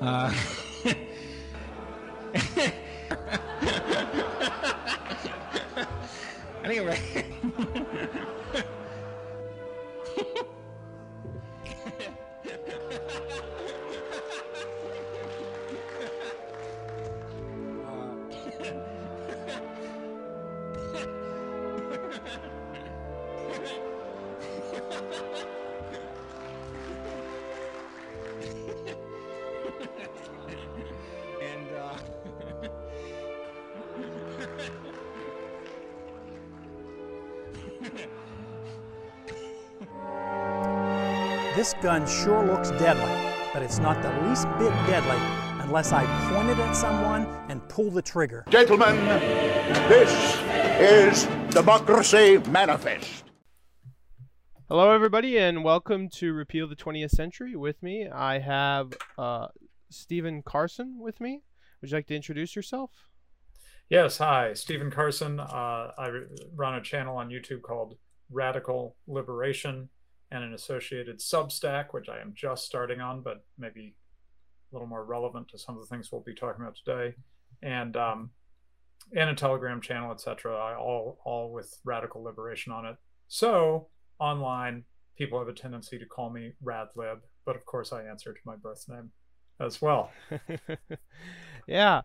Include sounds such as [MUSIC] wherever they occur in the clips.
uh, [LAUGHS] anyway. This gun sure looks deadly, but it's not the least bit deadly unless I point it at someone and pull the trigger. Gentlemen, this is Democracy Manifest. Hello, everybody, and welcome to Repeal the 20th Century. With me, I have uh, Stephen Carson with me. Would you like to introduce yourself? Yes, hi, Stephen Carson. Uh, I run a channel on YouTube called Radical Liberation and an associated Substack, which I am just starting on, but maybe a little more relevant to some of the things we'll be talking about today, and um, and a Telegram channel, etc. All all with Radical Liberation on it. So online, people have a tendency to call me Radlib, but of course I answer to my birth name as well. [LAUGHS] yeah.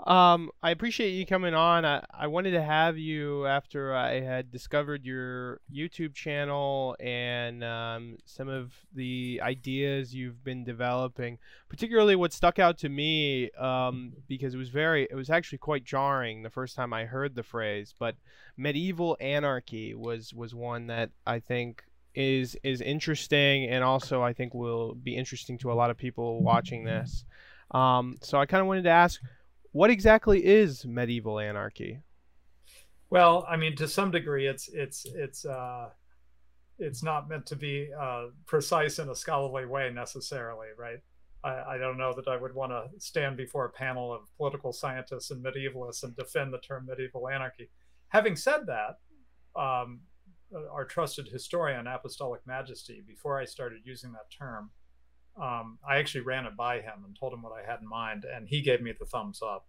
Um, I appreciate you coming on. I, I wanted to have you after I had discovered your YouTube channel and um, some of the ideas you've been developing. Particularly, what stuck out to me um, because it was very, it was actually quite jarring the first time I heard the phrase. But medieval anarchy was was one that I think is is interesting and also I think will be interesting to a lot of people watching this. Um, so I kind of wanted to ask what exactly is medieval anarchy? Well, I mean, to some degree, it's it's it's uh, it's not meant to be uh, precise in a scholarly way necessarily, right? I, I don't know that I would want to stand before a panel of political scientists and medievalists and defend the term medieval anarchy. Having said that, um, our trusted historian, Apostolic Majesty, before I started using that term, um, I actually ran it by him and told him what I had in mind, and he gave me the thumbs up.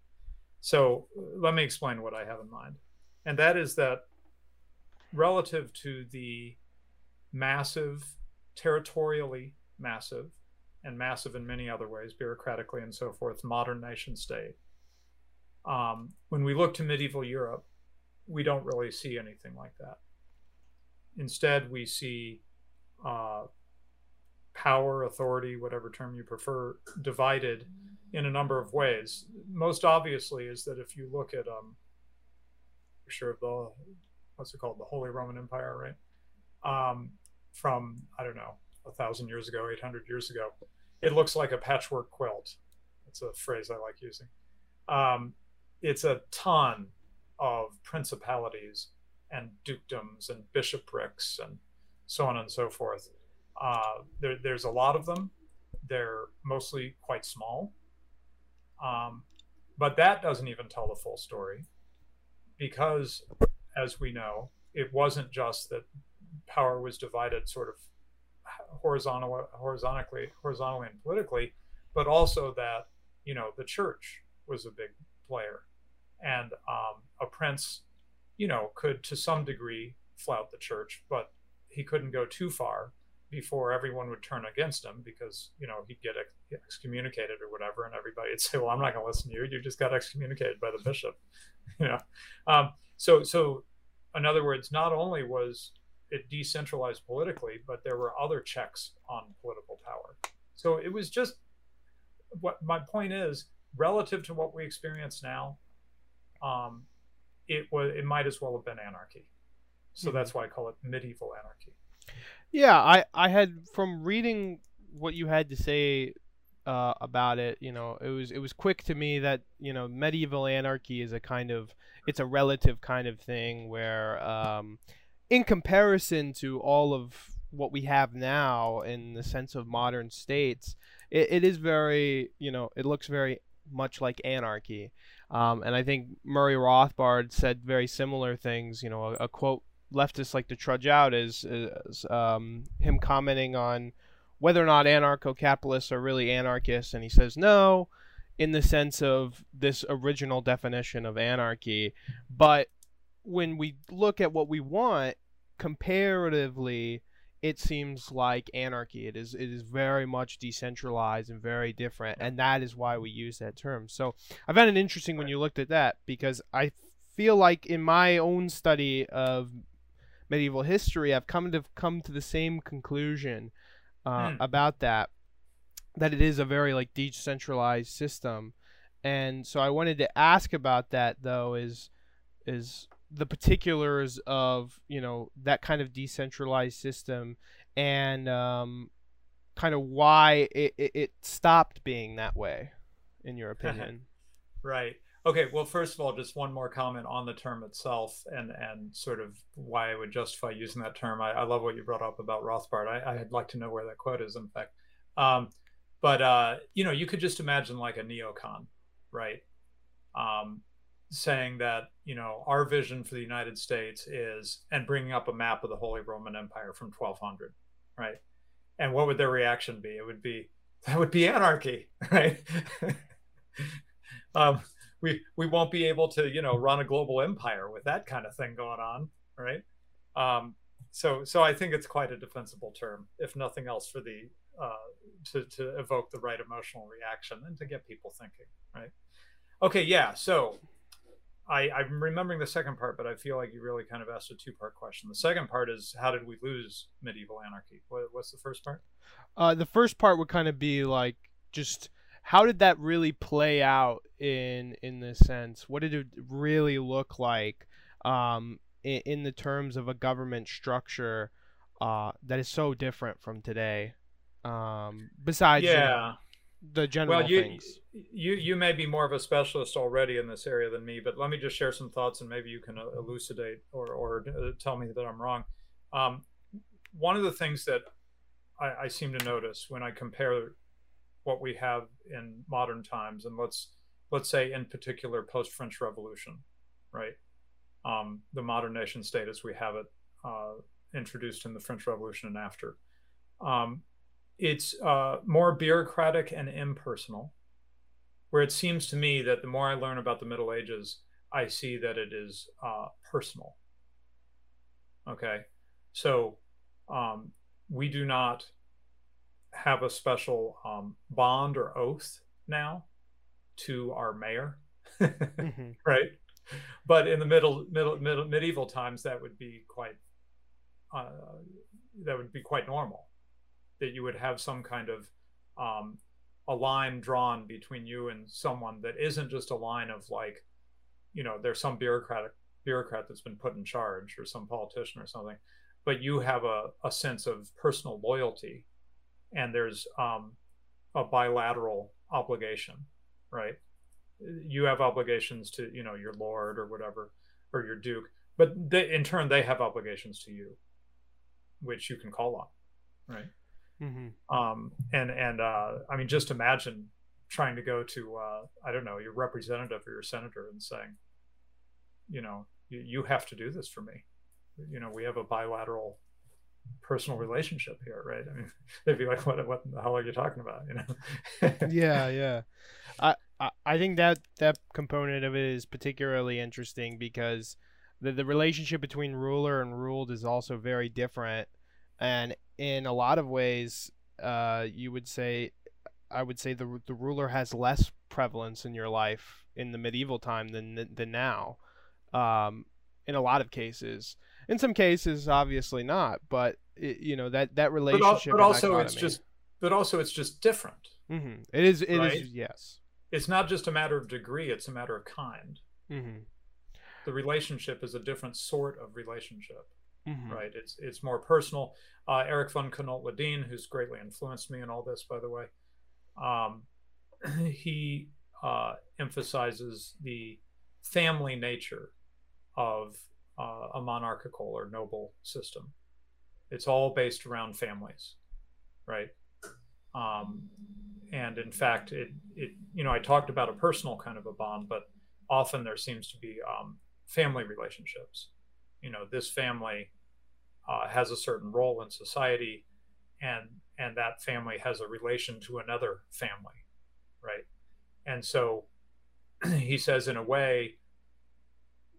So let me explain what I have in mind. And that is that relative to the massive, territorially massive, and massive in many other ways, bureaucratically and so forth, modern nation state, um, when we look to medieval Europe, we don't really see anything like that. Instead, we see uh, power, authority, whatever term you prefer, divided in a number of ways. Most obviously is that if you look at um sure of the what's it called, the Holy Roman Empire, right? Um, from I don't know, a thousand years ago, eight hundred years ago, it looks like a patchwork quilt. That's a phrase I like using. Um, it's a ton of principalities and dukedoms and bishoprics and so on and so forth. Uh, there, there's a lot of them. They're mostly quite small. Um, but that doesn't even tell the full story because, as we know, it wasn't just that power was divided sort of horizontal, horizontally, horizontally and politically, but also that, you know, the church was a big player. And um, a prince, you know, could to some degree flout the church, but he couldn't go too far before everyone would turn against him because you know he'd get excommunicated or whatever, and everybody would [LAUGHS] say, "Well, I'm not going to listen to you. You just got excommunicated by the bishop." [LAUGHS] you know, um, so so in other words, not only was it decentralized politically, but there were other checks on political power. So it was just what my point is relative to what we experience now. Um, it was it might as well have been anarchy. So mm-hmm. that's why I call it medieval anarchy. Yeah, I I had from reading what you had to say uh, about it. You know, it was it was quick to me that you know medieval anarchy is a kind of it's a relative kind of thing where, um, in comparison to all of what we have now in the sense of modern states, it, it is very you know it looks very much like anarchy. Um, and I think Murray Rothbard said very similar things. You know, a, a quote leftists like to trudge out is, is um, him commenting on whether or not anarcho-capitalists are really anarchists, and he says no, in the sense of this original definition of anarchy. But when we look at what we want comparatively, it seems like anarchy. It is it is very much decentralized and very different, and that is why we use that term. So I found it interesting when you looked at that because I feel like in my own study of medieval history, I've come to come to the same conclusion uh, mm. about that. That it is a very like decentralized system, and so I wanted to ask about that though. Is is the particulars of you know that kind of decentralized system and um, kind of why it, it, it stopped being that way in your [LAUGHS] opinion right okay well first of all just one more comment on the term itself and and sort of why i would justify using that term i, I love what you brought up about rothbard I, i'd like to know where that quote is in fact um, but uh, you know you could just imagine like a neocon right um, saying that you know our vision for the United States is and bringing up a map of the Holy Roman Empire from 1200, right? And what would their reaction be? It would be [LAUGHS] that would be anarchy, [LAUGHS] right? [LAUGHS] um, we we won't be able to you know run a global empire with that kind of thing going on, right? Um, so so I think it's quite a defensible term, if nothing else, for the uh, to to evoke the right emotional reaction and to get people thinking, right? Okay, yeah. So I, I'm remembering the second part, but I feel like you really kind of asked a two part question. The second part is how did we lose medieval anarchy? What, what's the first part? Uh, the first part would kind of be like just how did that really play out in in this sense? What did it really look like um, in, in the terms of a government structure uh, that is so different from today? Um, besides, yeah. You know, the general well, you, things. You you may be more of a specialist already in this area than me, but let me just share some thoughts and maybe you can uh, elucidate or or uh, tell me that I'm wrong. Um, one of the things that I, I seem to notice when I compare what we have in modern times, and let's let's say in particular post French Revolution, right? Um, the modern nation state as we have it uh, introduced in the French Revolution and after. Um, it's uh, more bureaucratic and impersonal. Where it seems to me that the more I learn about the Middle Ages, I see that it is uh, personal. Okay, so um, we do not have a special um, bond or oath now to our mayor, [LAUGHS] mm-hmm. right? But in the middle, middle, middle, medieval times, that would be quite uh, that would be quite normal that you would have some kind of um, a line drawn between you and someone that isn't just a line of like, you know, there's some bureaucratic bureaucrat that's been put in charge or some politician or something, but you have a, a sense of personal loyalty and there's um, a bilateral obligation, right? You have obligations to, you know, your lord or whatever, or your duke, but they, in turn, they have obligations to you, which you can call on, right? Mm-hmm. Um, and and uh, I mean, just imagine trying to go to uh, I don't know your representative or your senator and saying, you know, you, you have to do this for me. You know, we have a bilateral personal relationship here, right? I mean, [LAUGHS] they'd be like, "What? What the hell are you talking about?" You know? [LAUGHS] yeah, yeah. I I think that that component of it is particularly interesting because the the relationship between ruler and ruled is also very different and in a lot of ways, uh, you would say, I would say the the ruler has less prevalence in your life in the medieval time than than now. Um, in a lot of cases, in some cases, obviously not, but it, you know that that relationship. But, but also, it's just, but also, it's just different. Mm-hmm. It is. It right? is. Yes. It's not just a matter of degree; it's a matter of kind. Mm-hmm. The relationship is a different sort of relationship. Mm-hmm. Right. It's it's more personal. Uh, Erik von Kuehnelt who's greatly influenced me in all this, by the way, um, [CLEARS THROAT] he uh, emphasizes the family nature of uh, a monarchical or noble system. It's all based around families, right? Um, and in fact, it it you know I talked about a personal kind of a bond, but often there seems to be um, family relationships. You know, this family uh, has a certain role in society, and and that family has a relation to another family, right? And so [CLEARS THROAT] he says, in a way,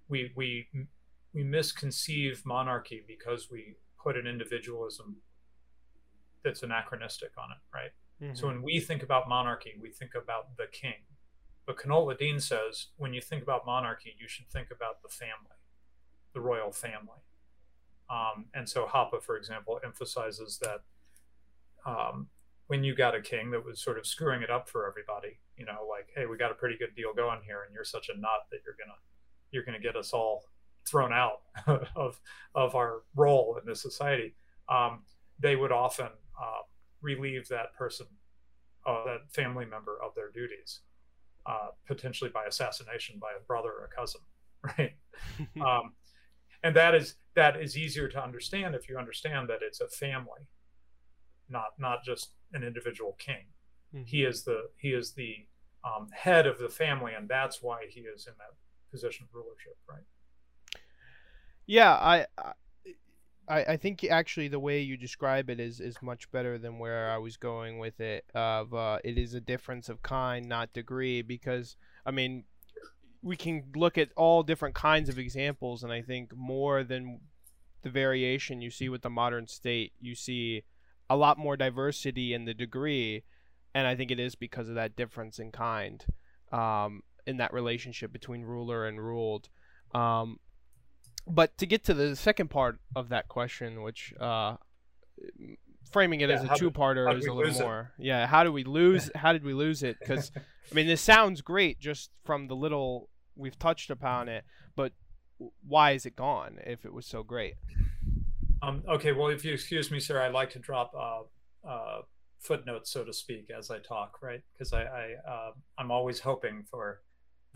we we we misconceive monarchy because we put an individualism that's anachronistic on it, right? Mm-hmm. So when we think about monarchy, we think about the king. But Kuehnelt-Leddihn says when you think about monarchy, you should think about the family, the royal family. Um, and so Hoppe, for example, emphasizes that um, when you got a king that was sort of screwing it up for everybody, you know, like, hey, we got a pretty good deal going here, and you're such a nut that you're gonna you're gonna get us all thrown out [LAUGHS] of of our role in this society. Um, they would often uh, relieve that person, uh, that family member, of their duties, uh, potentially by assassination by a brother or a cousin, [LAUGHS] right? [LAUGHS] um, and that is that is easier to understand if you understand that it's a family, not not just an individual king. Mm-hmm. He is the he is the um, head of the family, and that's why he is in that position of rulership, right? Yeah, I, I, I think actually the way you describe it is is much better than where I was going with it. Of uh, it is a difference of kind, not degree, because I mean, we can look at all different kinds of examples, and I think more than the variation you see with the modern state, you see a lot more diversity in the degree, and I think it is because of that difference in kind, um, in that relationship between ruler and ruled. Um, but to get to the second part of that question, which uh, framing it yeah, as a two-parter is a little more. It? Yeah, how do we lose? how did we lose it? Because I mean, this sounds great just from the little we've touched upon it, but why is it gone if it was so great? Um, okay, well, if you excuse me, sir, I'd like to drop uh, uh, footnotes, so to speak, as I talk, right? Because I, I uh, I'm always hoping for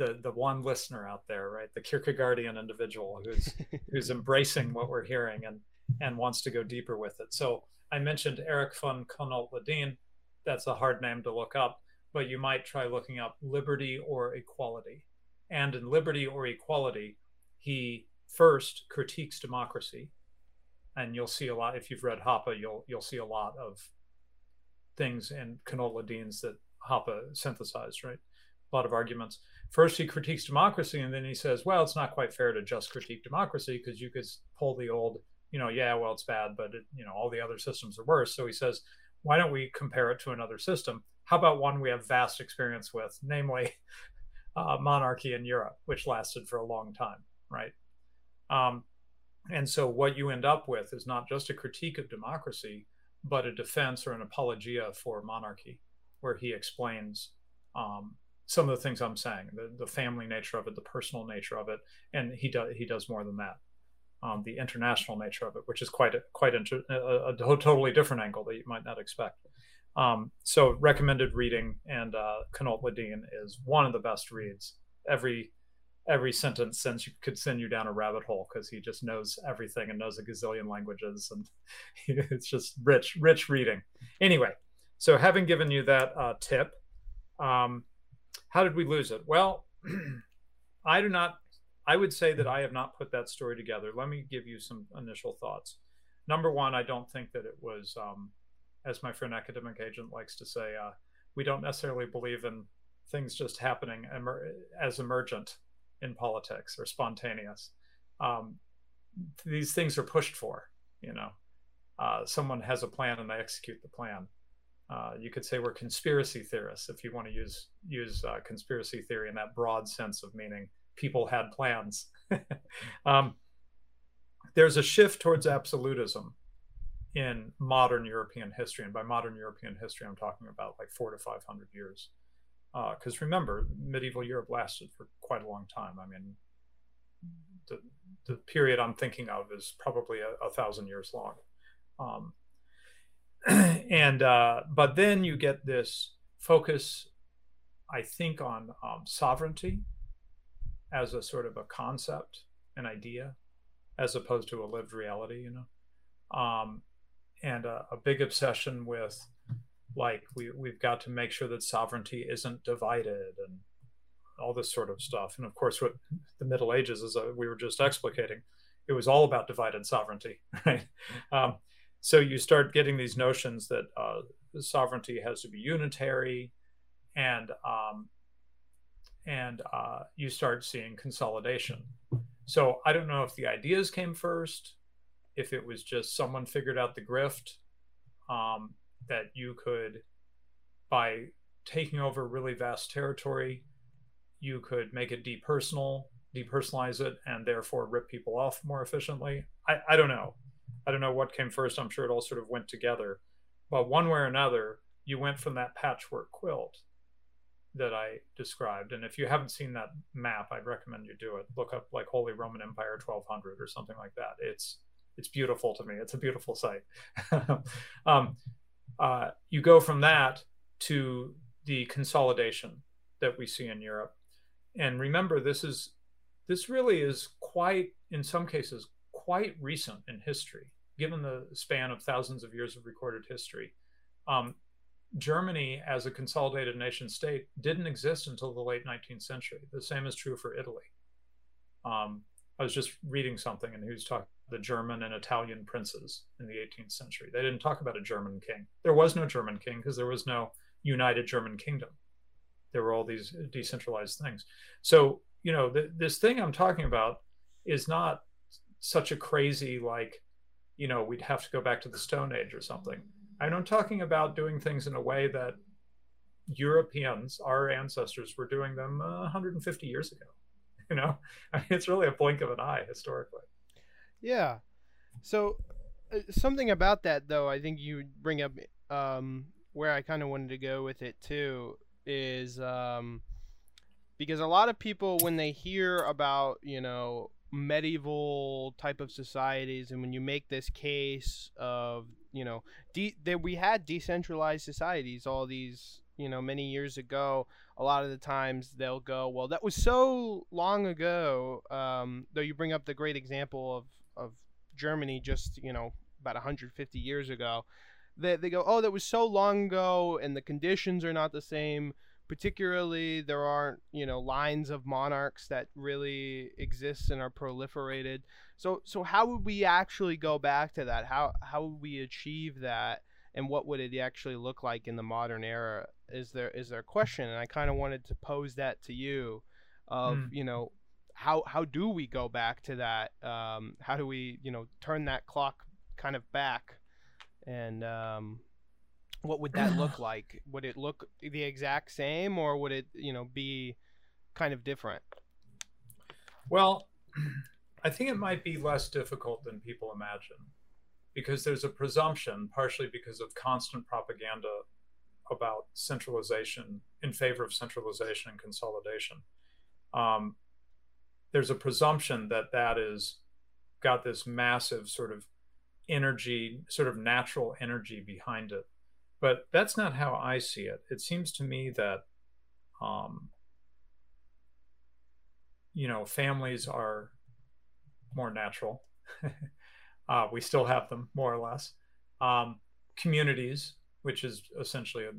the the one listener out there, right? The Kierkegaardian individual who's [LAUGHS] who's embracing what we're hearing and and wants to go deeper with it. So I mentioned Erik von Kuehnelt-Leddihn. That's a hard name to look up, but you might try looking up liberty or equality. And in liberty or equality, he first critiques democracy and you'll see a lot if you've read Hoppe, you'll you'll see a lot of things in Kuehnelt-Leddihn's that Hoppe synthesized, right? A lot of arguments. First, he critiques democracy, and then he says, "Well, it's not quite fair to just critique democracy because you could pull the old, you know, yeah, well, it's bad, but it, you know, all the other systems are worse." So he says, "Why don't we compare it to another system? How about one we have vast experience with, namely [LAUGHS] uh, monarchy in Europe, which lasted for a long time, right?" Um, and so what you end up with is not just a critique of democracy, but a defense or an apologia for monarchy, where he explains um, some of the things I'm saying, the, the family nature of it, the personal nature of it, and he does he does more than that. Um, the international nature of it, which is quite a, quite inter- a, a, totally different angle that you might not expect. Um, so recommended reading, and uh, Leddihn is one of the best reads. Every every sentence sends you could send you down a rabbit hole because he just knows everything and knows a gazillion languages and [LAUGHS] it's just rich rich reading anyway so having given you that uh, tip um, how did we lose it well [CLEARS THROAT] i do not i would say that i have not put that story together let me give you some initial thoughts number one i don't think that it was um, as my friend academic agent likes to say uh, we don't necessarily believe in things just happening emer- as emergent in politics or spontaneous. Um, these things are pushed for, you know. Uh, someone has a plan and they execute the plan. Uh, you could say we're conspiracy theorists if you want to use use uh, conspiracy theory in that broad sense of meaning people had plans. [LAUGHS] um, there's a shift towards absolutism in modern European history, and by modern European history, I'm talking about like four to five hundred years because uh, remember, medieval Europe lasted for quite a long time. I mean, the, the period I'm thinking of is probably a, a thousand years long. Um, [CLEARS THROAT] and uh, but then you get this focus, I think, on um, sovereignty as a sort of a concept, an idea, as opposed to a lived reality. You know, um, and a, a big obsession with like we we've got to make sure that sovereignty isn't divided and all this sort of stuff. And of course, what the Middle Ages, as we were just explicating, it was all about divided sovereignty, [LAUGHS] right? Um, so you start getting these notions that uh, sovereignty has to be unitary, and um, and uh, you start seeing consolidation. So I don't know if the ideas came first, if it was just someone figured out the grift um, that you could, by taking over really vast territory, you could make it depersonal, depersonalize it, and therefore rip people off more efficiently. I, I don't know. I don't know what came first. I'm sure it all sort of went together. But one way or another, you went from that patchwork quilt that I described. And if you haven't seen that map, I'd recommend you do it. Look up like Holy Roman Empire 1200 or something like that. It's it's beautiful to me. It's a beautiful site. [LAUGHS] um, uh, you go from that to the consolidation that we see in Europe. And remember, this is this really is quite, in some cases, quite recent in history, given the span of thousands of years of recorded history. Um, Germany, as a consolidated nation state, didn't exist until the late 19th century. The same is true for Italy. Um, I was just reading something, and he was talking the German and Italian princes in the 18th century. They didn't talk about a German king. There was no German king because there was no united German kingdom. There were all these decentralized things. So, you know, th- this thing I'm talking about is not such a crazy, like, you know, we'd have to go back to the Stone Age or something. I'm talking about doing things in a way that Europeans, our ancestors, were doing them uh, 150 years ago. [LAUGHS] You know, I mean, it's really a blink of an eye historically. Yeah. So uh, something about that, though, I think you bring up um, where I kind of wanted to go with it too is um, because a lot of people, when they hear about, you know, medieval type of societies, and when you make this case of, you know, de- that we had decentralized societies all these, you know, many years ago, a lot of the times they'll go, well, that was so long ago. Um, though you bring up the great example of, of Germany just, you know, about 150 years ago they, they go, oh, that was so long ago, and the conditions are not the same. Particularly, there aren't you know lines of monarchs that really exist and are proliferated. So so how would we actually go back to that? How how would we achieve that? And what would it actually look like in the modern era? Is there is there a question? And I kind of wanted to pose that to you, of mm. you know how how do we go back to that? Um, how do we you know turn that clock kind of back and um, what would that look like? Would it look the exact same, or would it, you know, be kind of different? Well, [CLEARS THROAT] I think it might be less difficult than people imagine, because there's a presumption, partially because of constant propaganda about centralization in favor of centralization and consolidation. Um, there's a presumption that that is got this massive sort of energy, sort of natural energy behind it. But that's not how I see it. It seems to me that, um, you know, families are more natural. [LAUGHS] uh, we still have them more or less. Um, communities, which is essentially a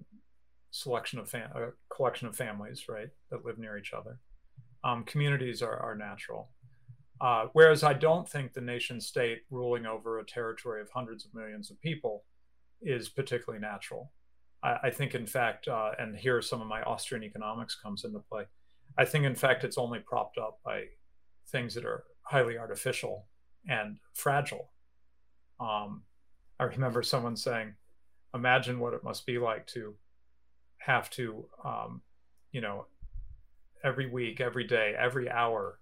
selection of fam- a collection of families, right, that live near each other. Um, communities are, are natural. Uh, whereas I don't think the nation state ruling over a territory of hundreds of millions of people is particularly natural. I, I think, in fact, uh, and here some of my Austrian economics comes into play. I think, in fact, it's only propped up by things that are highly artificial and fragile. Um, I remember someone saying, imagine what it must be like to have to, um, you know, every week, every day, every hour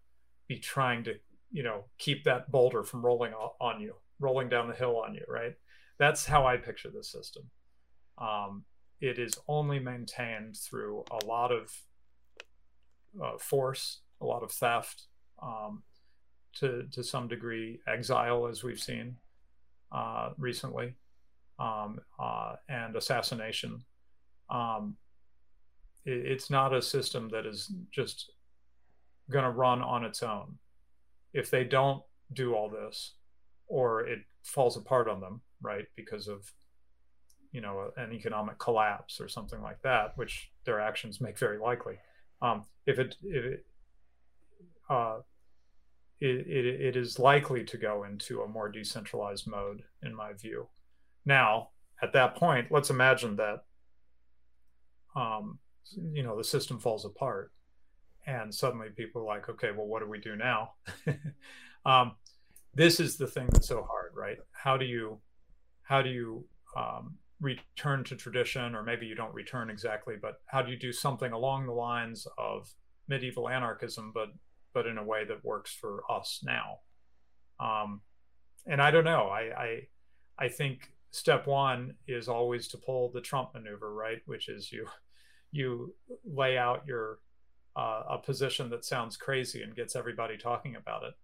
be trying to you know keep that boulder from rolling on you rolling down the hill on you right that's how i picture the system. Um, it is only maintained through a lot of uh, force a lot of theft um, to to some degree exile as we've seen uh, recently um, uh, and assassination. Um, it, it's not a system that is just going to run on its own. If they don't do all this or it falls apart on them right because of you know an economic collapse or something like that which their actions make very likely Um, if it if it, uh, it, it, it is likely to go into a more decentralized mode, in my view. Now, at that point, let's imagine that um, you know the system falls apart, and suddenly people are like, okay, well, what do we do now? [LAUGHS] um, this is the thing that's so hard, right? How do you how do you um, return to tradition, or maybe you don't return exactly, but how do you do something along the lines of medieval anarchism, but but in a way that works for us now? Um, and I don't know. I, I I think step one is always to pull the Trump maneuver, right? Which is you you lay out your uh, a position that sounds crazy and gets everybody talking about it,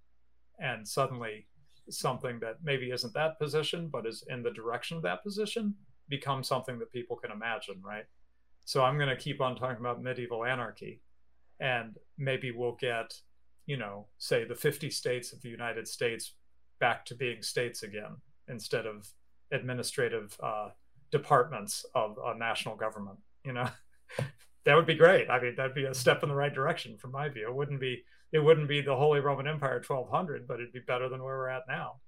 and suddenly something that maybe isn't that position but is in the direction of that position becomes something that people can imagine, right? So I'm going to keep on talking about medieval anarchy, and maybe we'll get, you know, say the 50 states of the United States back to being states again instead of administrative uh, departments of a national government. You know, [LAUGHS] that would be great. I mean, that'd be a step in the right direction from my view. It wouldn't be it wouldn't be the Holy Roman Empire 1200, but it'd be better than where we're at now.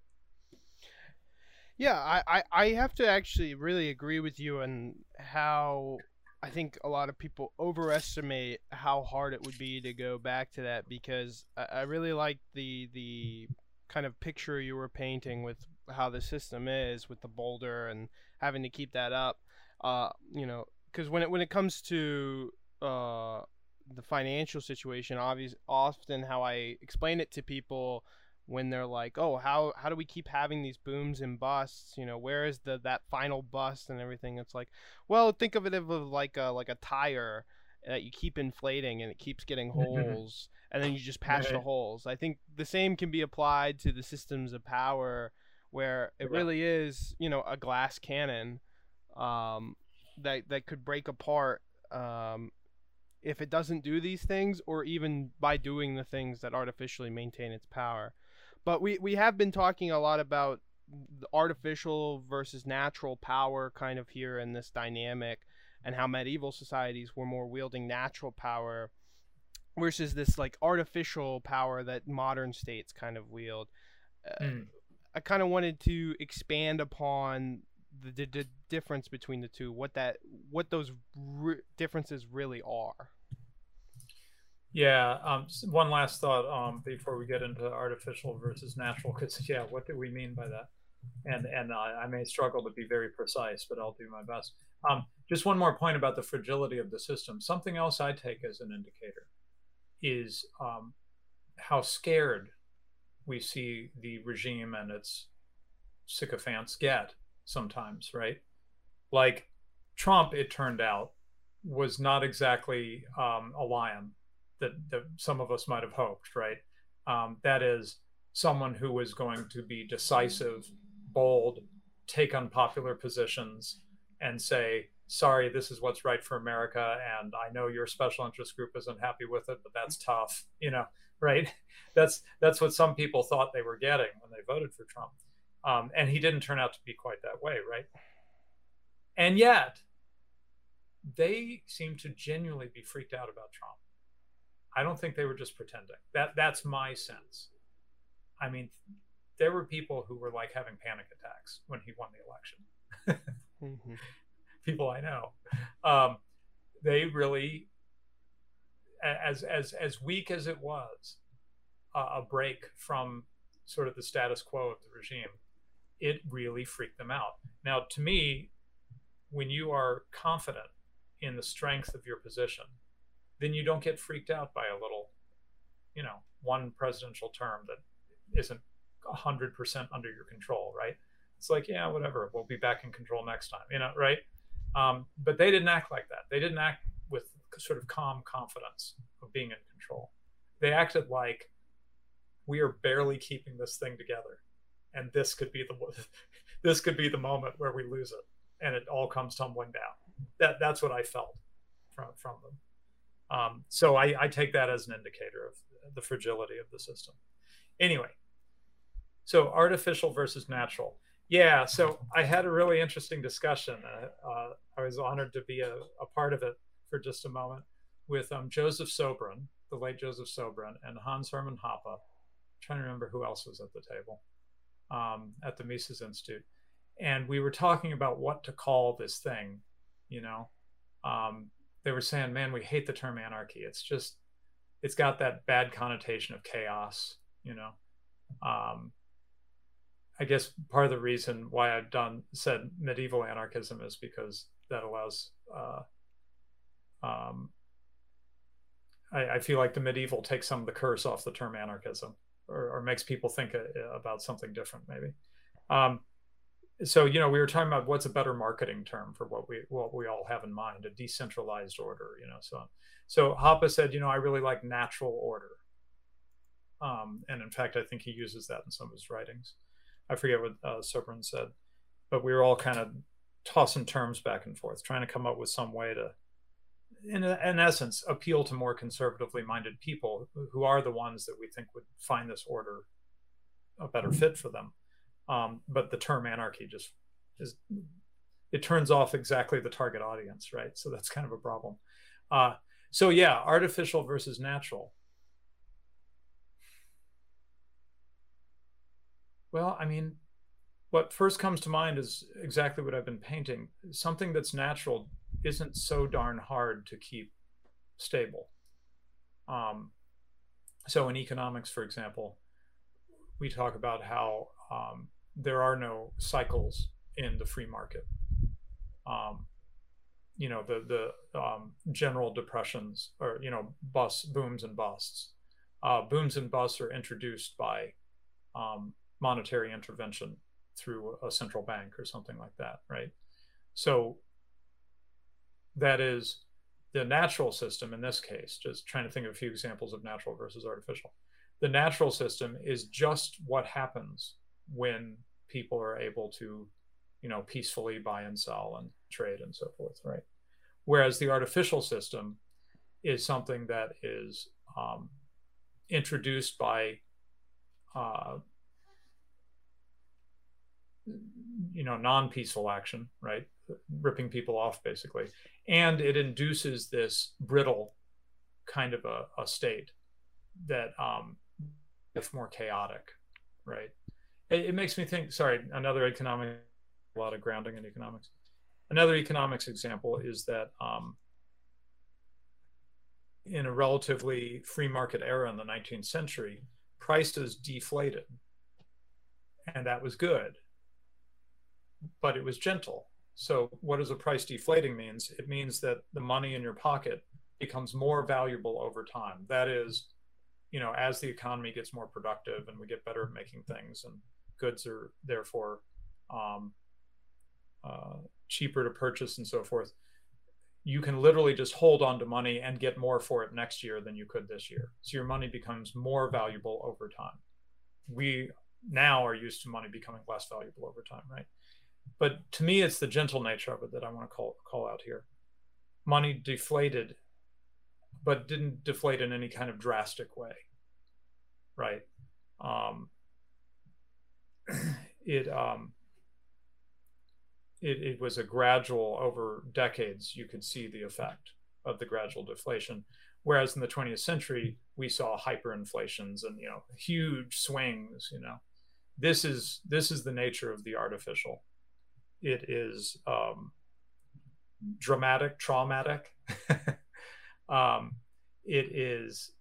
Yeah, I, I, I have to actually really agree with you on how I think a lot of people overestimate how hard it would be to go back to that because I, I really like the the kind of picture you were painting with how the system is with the boulder and having to keep that up. Uh, you know, because when it when it comes to uh, financial situation, obvious often how I explain it to people when they're like, "Oh, how how do we keep having these booms and busts? You know, where is the that final bust and everything?" It's like, well, think of it as like a like a tire that you keep inflating and it keeps getting [LAUGHS] holes, and then you just patch right. the holes. I think the same can be applied to the systems of power, where it yeah. really is, you know, a glass cannon um, that that could break apart um, if it doesn't do these things, or even by doing the things that artificially maintain its power. But we, we have been talking a lot about artificial versus natural power kind of here in this dynamic and how medieval societies were more wielding natural power versus this like artificial power that modern states kind of wield. Uh, mm. I kind of wanted to expand upon the, the, the, difference between the two, what that what those re- differences really are. Yeah. Um, one last thought um, before we get into artificial versus natural, because yeah, what do we mean by that? And and I, I, may struggle to be very precise, but I'll do my best. Um, just one more point about the fragility of the system. Something else I take as an indicator is um, how scared we see the regime and its sycophants get sometimes, right? Like Trump, it turned out, was not exactly um, a lion that, that some of us might have hoped, right? Um, that is someone who was going to be decisive, bold, take unpopular positions, and say, sorry, this is what's right for America. And I know your special interest group isn't happy with it, but that's tough, you know, right? [LAUGHS] That's that's what some people thought they were getting when they voted for Trump. Um, and he didn't turn out to be quite that way, right? And yet, they seem to genuinely be freaked out about Trump. I don't think they were just pretending. That that's my sense. I mean, there were people who were like having panic attacks when he won the election. mm-hmm. [LAUGHS] People I know, um, they really, as as as weak as it was, uh, a break from sort of the status quo of the regime, it really freaked them out. Now, to me, when you are confident in the strength of your position then you don't get freaked out by a little, you know, one presidential term that isn't 100% under your control, right? It's like, yeah, whatever, we'll be back in control next time, you know, right? Um, but they didn't act like that. They didn't act with sort of calm confidence of being in control. They acted like we are barely keeping this thing together, and this could be the [LAUGHS] this could be the moment where we lose it, and it all comes tumbling down. That that's what I felt from from them. Um, so I, I, take that as an indicator of the fragility of the system. Anyway, so artificial versus natural. Yeah, so I had a really interesting discussion. Uh, uh, I was honored to be a, a, part of it for just a moment. with um, Joseph Sobran, the late Joseph Sobran, and Hans Hermann Hoppe. I'm trying to remember who else was at the table um, at the Mises Institute, and we were talking about what to call this thing. You know, um, they were saying, "Man, we hate the term anarchy. It's just, it's got that bad connotation of chaos." You know, um, I guess part of the reason why I've done said medieval anarchism is because that allows. Uh, um, I, I, feel like the medieval takes some of the curse off the term anarchism, or, or makes people think a, uh, about something different, maybe. Um, so you know, we were talking about what's a better marketing term for what we what we all have in mind, a decentralized order. You know, so so Hoppe said, you know, I really like natural order, um, and in fact, I think he uses that in some of his writings. I forget what uh, said, but we were all kind of tossing terms back and forth, trying to come up with some way to, in, in essence, appeal to more conservatively minded people who are the ones that we think would find this order a better fit for them. Um, but the term anarchy just is, it turns off exactly the target audience, right? So that's kind of a problem. Uh, so yeah, artificial versus natural. Well, I mean, what first comes to mind is exactly what I've been painting. Something that's natural isn't so darn hard to keep stable. Um, so in economics, for example, we talk about how um, there are no cycles in the free market. Um, you know the the um, general depressions or you know bust booms and busts. Uh, booms and busts are introduced by um, monetary intervention through a central bank or something like that, right? So that is the natural system in this case, just trying to think of a few examples of natural versus artificial. The natural system is just what happens when people are able to, you know, peacefully buy and sell and trade and so forth, right? Whereas the artificial system is something that is um, introduced by uh, you know non-peaceful action right? Ripping people off basically. And it induces this brittle kind of a, a state that um if more chaotic right? It, it, makes me think sorry another economic a lot of grounding in economics. Another economics example is that um in a relatively free market era in the 19th century prices deflated. And that was good but it was gentle. So what does a price deflating means? It means that the money in your pocket becomes more valuable over time. That is, you know, as the economy gets more productive and we get better at making things and goods are therefore um, uh, cheaper to purchase and so forth, you can literally just hold on to money and get more for it next year than you could this year. So your money becomes more valuable over time. We now are used to money becoming less valuable over time, right? But to me, it's the gentle nature of it that I want to call call out here. Money deflated, but didn't deflate in any kind of drastic way, right? Um, [CLEARS THROAT] it um, it, it was a gradual over decades you could see the effect of the gradual deflation whereas in the 20th century we saw hyperinflations and you know huge swings you know this is this is the nature of the artificial it is um, dramatic, traumatic. [LAUGHS] um, it is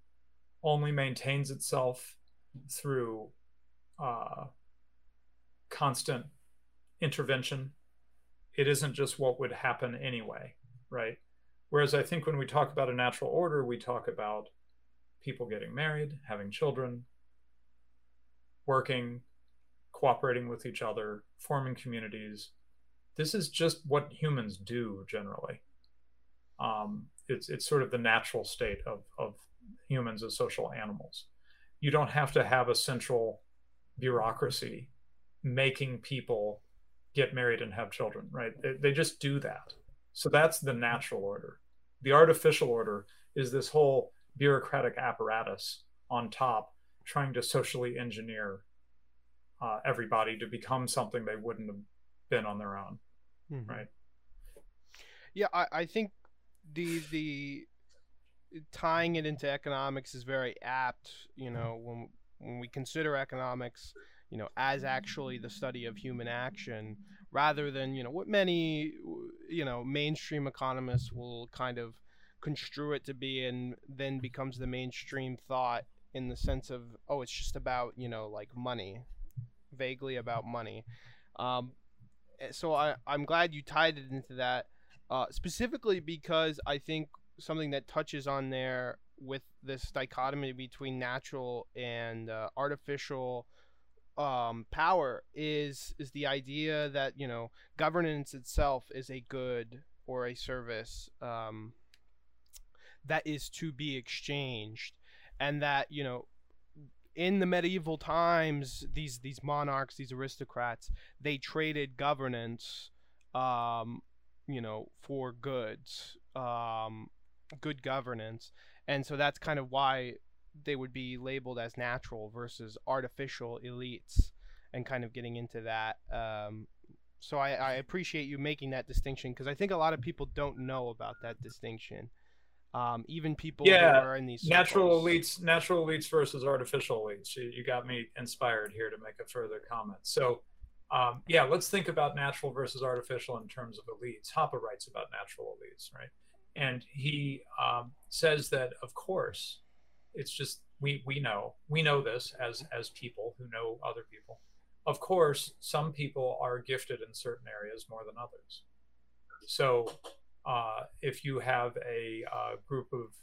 only maintains itself through uh, constant intervention. It isn't just what would happen anyway, right? Whereas I think when we talk about a natural order, we talk about people getting married, having children, working, cooperating with each other, forming communities, this is just what humans do generally. Um, it's it's sort of the natural state of of humans as social animals. You don't have to have a central bureaucracy making people get married and have children, right? They, they just do that. So that's the natural order. The artificial order is this whole bureaucratic apparatus on top trying to socially engineer uh, everybody to become something they wouldn't have been on their own mm-hmm. right? Yeah, I, I think the the tying it into economics is very apt. You know, when when we consider economics, you know, as actually the study of human action, rather than you know what many you know mainstream economists will kind of construe it to be, and then becomes the mainstream thought in the sense of oh, it's just about you know like money, vaguely about money. Um, so I I'm glad you tied it into that. Uh, specifically because I think something that touches on there with this dichotomy between natural and uh, artificial um, power is is the idea that you know governance itself is a good or a service um, that is to be exchanged, and that you know in the medieval times these these monarchs these aristocrats they traded governance um, you know for goods um, good governance, and so that's kind of why they would be labeled as natural versus artificial elites, and kind of getting into that. Um, so I, I, appreciate you making that distinction because I think a lot of people don't know about that distinction. Um, even people yeah, who are in these natural elites, natural elites versus artificial elites. You, you, got me inspired here to make a further comment. So, um, yeah, let's think about natural versus artificial in terms of elites. Hoppe writes about natural elites, right? and he um, says that of course it's just we we know we know this as as people who know other people of course some people are gifted in certain areas more than others so uh, if you have a uh, group of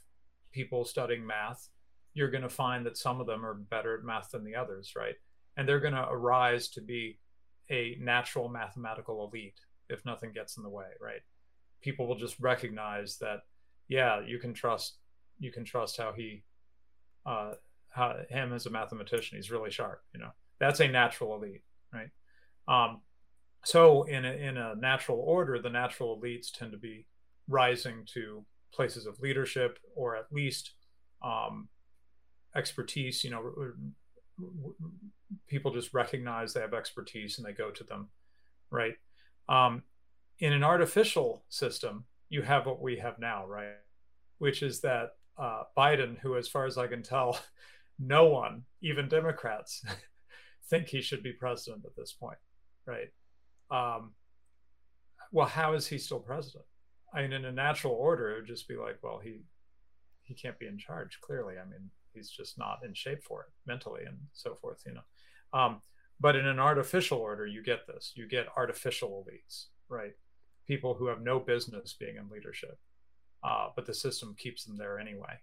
people studying math you're going to find that some of them are better at math than the others right? And they're going to arise to be a natural mathematical elite if nothing gets in the way right? People will just recognize that yeah you can trust you can trust how he uh how him as a mathematician he's really sharp you know? That's a natural elite right? Um so in a, in a natural order the natural elites tend to be rising to places of leadership or at least um expertise you know people just recognize they have expertise and they go to them right um in an artificial system, you have what we have now, right? Which is that uh, Biden, who, as far as I can tell, [LAUGHS] no one, even Democrats, [LAUGHS] think he should be president at this point, right? Um, well, how is he still president? I mean, in a natural order, it would just be like, well, he he can't be in charge. Clearly, I mean, he's just not in shape for it mentally and so forth, you know. Um, but in an artificial order, you get this. You get artificial elites, right? People who have no business being in leadership, uh, but the system keeps them there anyway,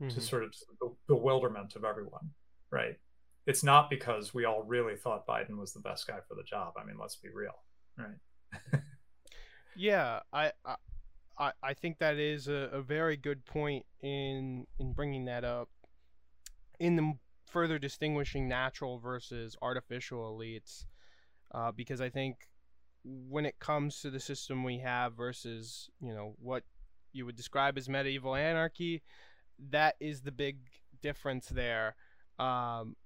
mm-hmm. to sort of the bewilderment of everyone, right? It's not because we all really thought Biden was the best guy for the job. I mean, let's be real, right? [LAUGHS] yeah, I, I I think that is a, a very good point in in bringing that up. In the further distinguishing natural versus artificial elites, uh, because I think when it comes to the system we have versus you know what you would describe as medieval anarchy, that is the big difference there. Um,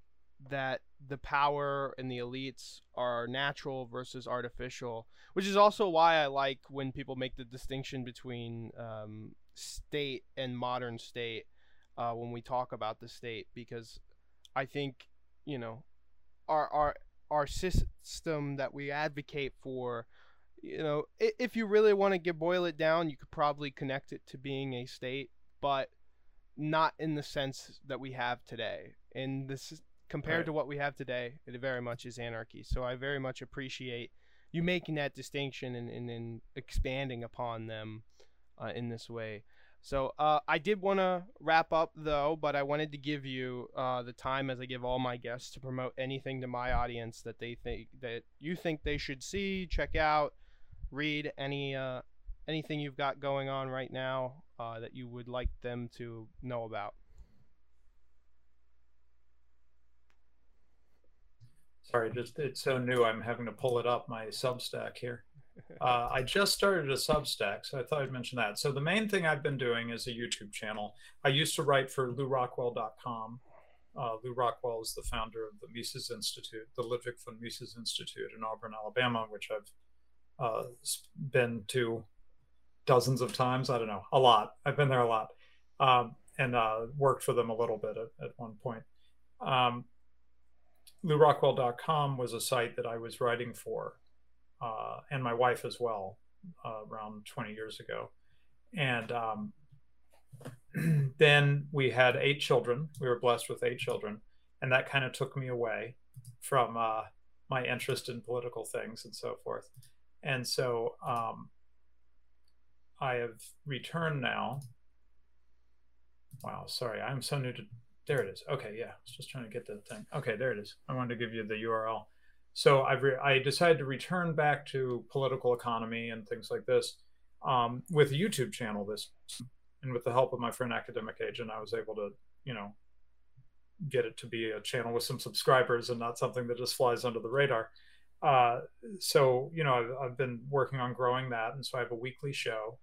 that the power and the elites are natural versus artificial, which is also why I like when people make the distinction between um, state and modern state uh, when we talk about the state, because I think you know our our our system that we advocate for you know if you really want to get boil it down you could probably connect it to being a state but not in the sense that we have today. And this is compared right. to what we have today it very much is anarchy so i very much appreciate you making that distinction and, and, and expanding upon them uh, in this way so uh, I did want to wrap up though, but I wanted to give you uh, the time as I give all my guests to promote anything to my audience that they think that you think they should see, check out, read any uh, anything you've got going on right now uh, that you would like them to know about. Sorry, just it's so new. I'm having to pull it up my Substack here [LAUGHS] uh, I just started a Substack, so I thought I'd mention that. So the main thing I've been doing is a YouTube channel. I used to write for LewRockwell.com. Uh, Lew Rockwell is the founder of the Mises Institute, the Ludwig von Mises Institute in Auburn, Alabama, which I've uh, been to dozens of times. I don't know, a lot. I've been there a lot. um, and uh, worked for them a little bit at, at one point. Um, LewRockwell.com was a site that I was writing for, uh, and my wife as well, uh, around 20 years ago. And um, [CLEARS THROAT] then we had eight children. We were blessed with eight children, and that kind of took me away from uh, my interest in political things and so forth. And so um, I have returned now. Wow, sorry, I'm so new to. There it is. Okay, yeah, I was just trying to get the thing. Okay, there it is. I wanted to give you the URL. So I've re- I decided to return back to political economy and things like this um, with a YouTube channel. This and with the help of my friend Academic Agent, I was able to, you know, get it to be a channel with some subscribers and not something that just flies under the radar. Uh, so you know, I've, I've been working on growing that, and so I have a weekly show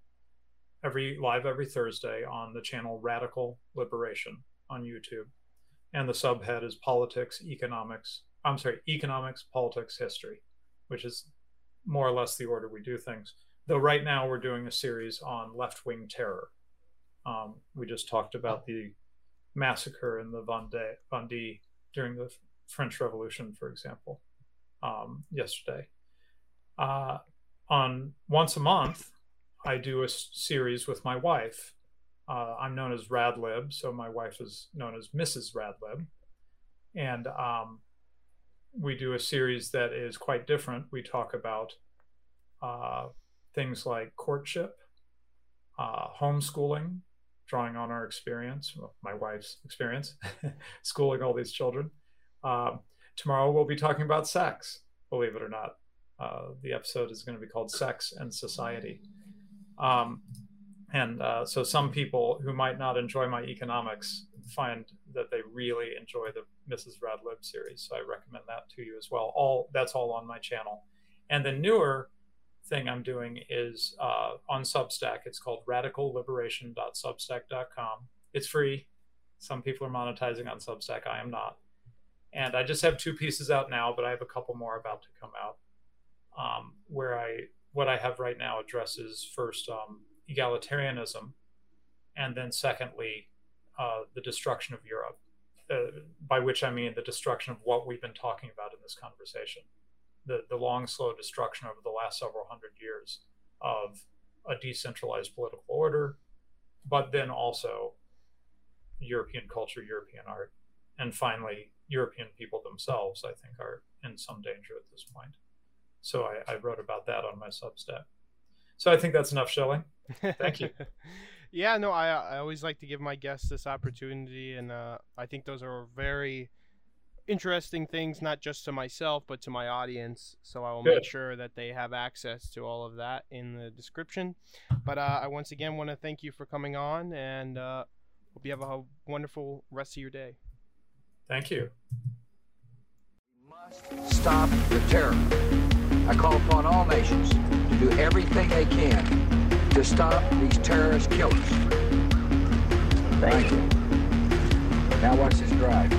every live every Thursday on the channel Radical Liberation on YouTube. And the subhead is politics, economics. I'm sorry, economics, politics, history, which is more or less the order we do things. Though right now we're doing a series on left wing terror. Um, we just talked about the massacre in the Vendée, Vendée during the French Revolution, for example, um, yesterday. Uh, on once a month, I do a series with my wife. Uh, I'm known as Radlib, so my wife is known as Mrs. Radlib, and um, we do a series that is quite different. We talk about uh, things like courtship, uh, homeschooling, drawing on our experience, well, my wife's experience, [LAUGHS] schooling all these children. Um, tomorrow we'll be talking about sex, believe it or not. Uh, the episode is going to be called Sex and Society. Um, and uh, so some people who might not enjoy my economics find that they really enjoy the Mrs. Radlib series. So I recommend that to you as well. All that's all on my channel. And the newer thing I'm doing is uh, on Substack. It's called radicalliberation.substack.com. It's free. Some people are monetizing on Substack. I am not. And I just have two pieces out now, but I have a couple more about to come out. Um, where I what I have right now addresses first um, egalitarianism, and then secondly uh, the destruction of Europe. Uh, by which I mean the destruction of what we've been talking about in this conversation the, the long, slow destruction over the last several hundred years of a decentralized political order, but then also European culture, European art, and finally, European people themselves, I think, are in some danger at this point. So I, I wrote about that on my Substack. So I think that's enough shilling. Thank you. [LAUGHS] yeah, no, I I always like to give my guests this opportunity, and uh, I think those are very interesting things, not just to myself, but to my audience. So I will Good. make sure that they have access to all of that in the description. But uh, I once again want to thank you for coming on and uh, hope you have a wonderful rest of your day. Thank you. We must stop the terror. I call upon all nations to do everything they can to stop these terrorist killers. Thank you. Now watch this drive.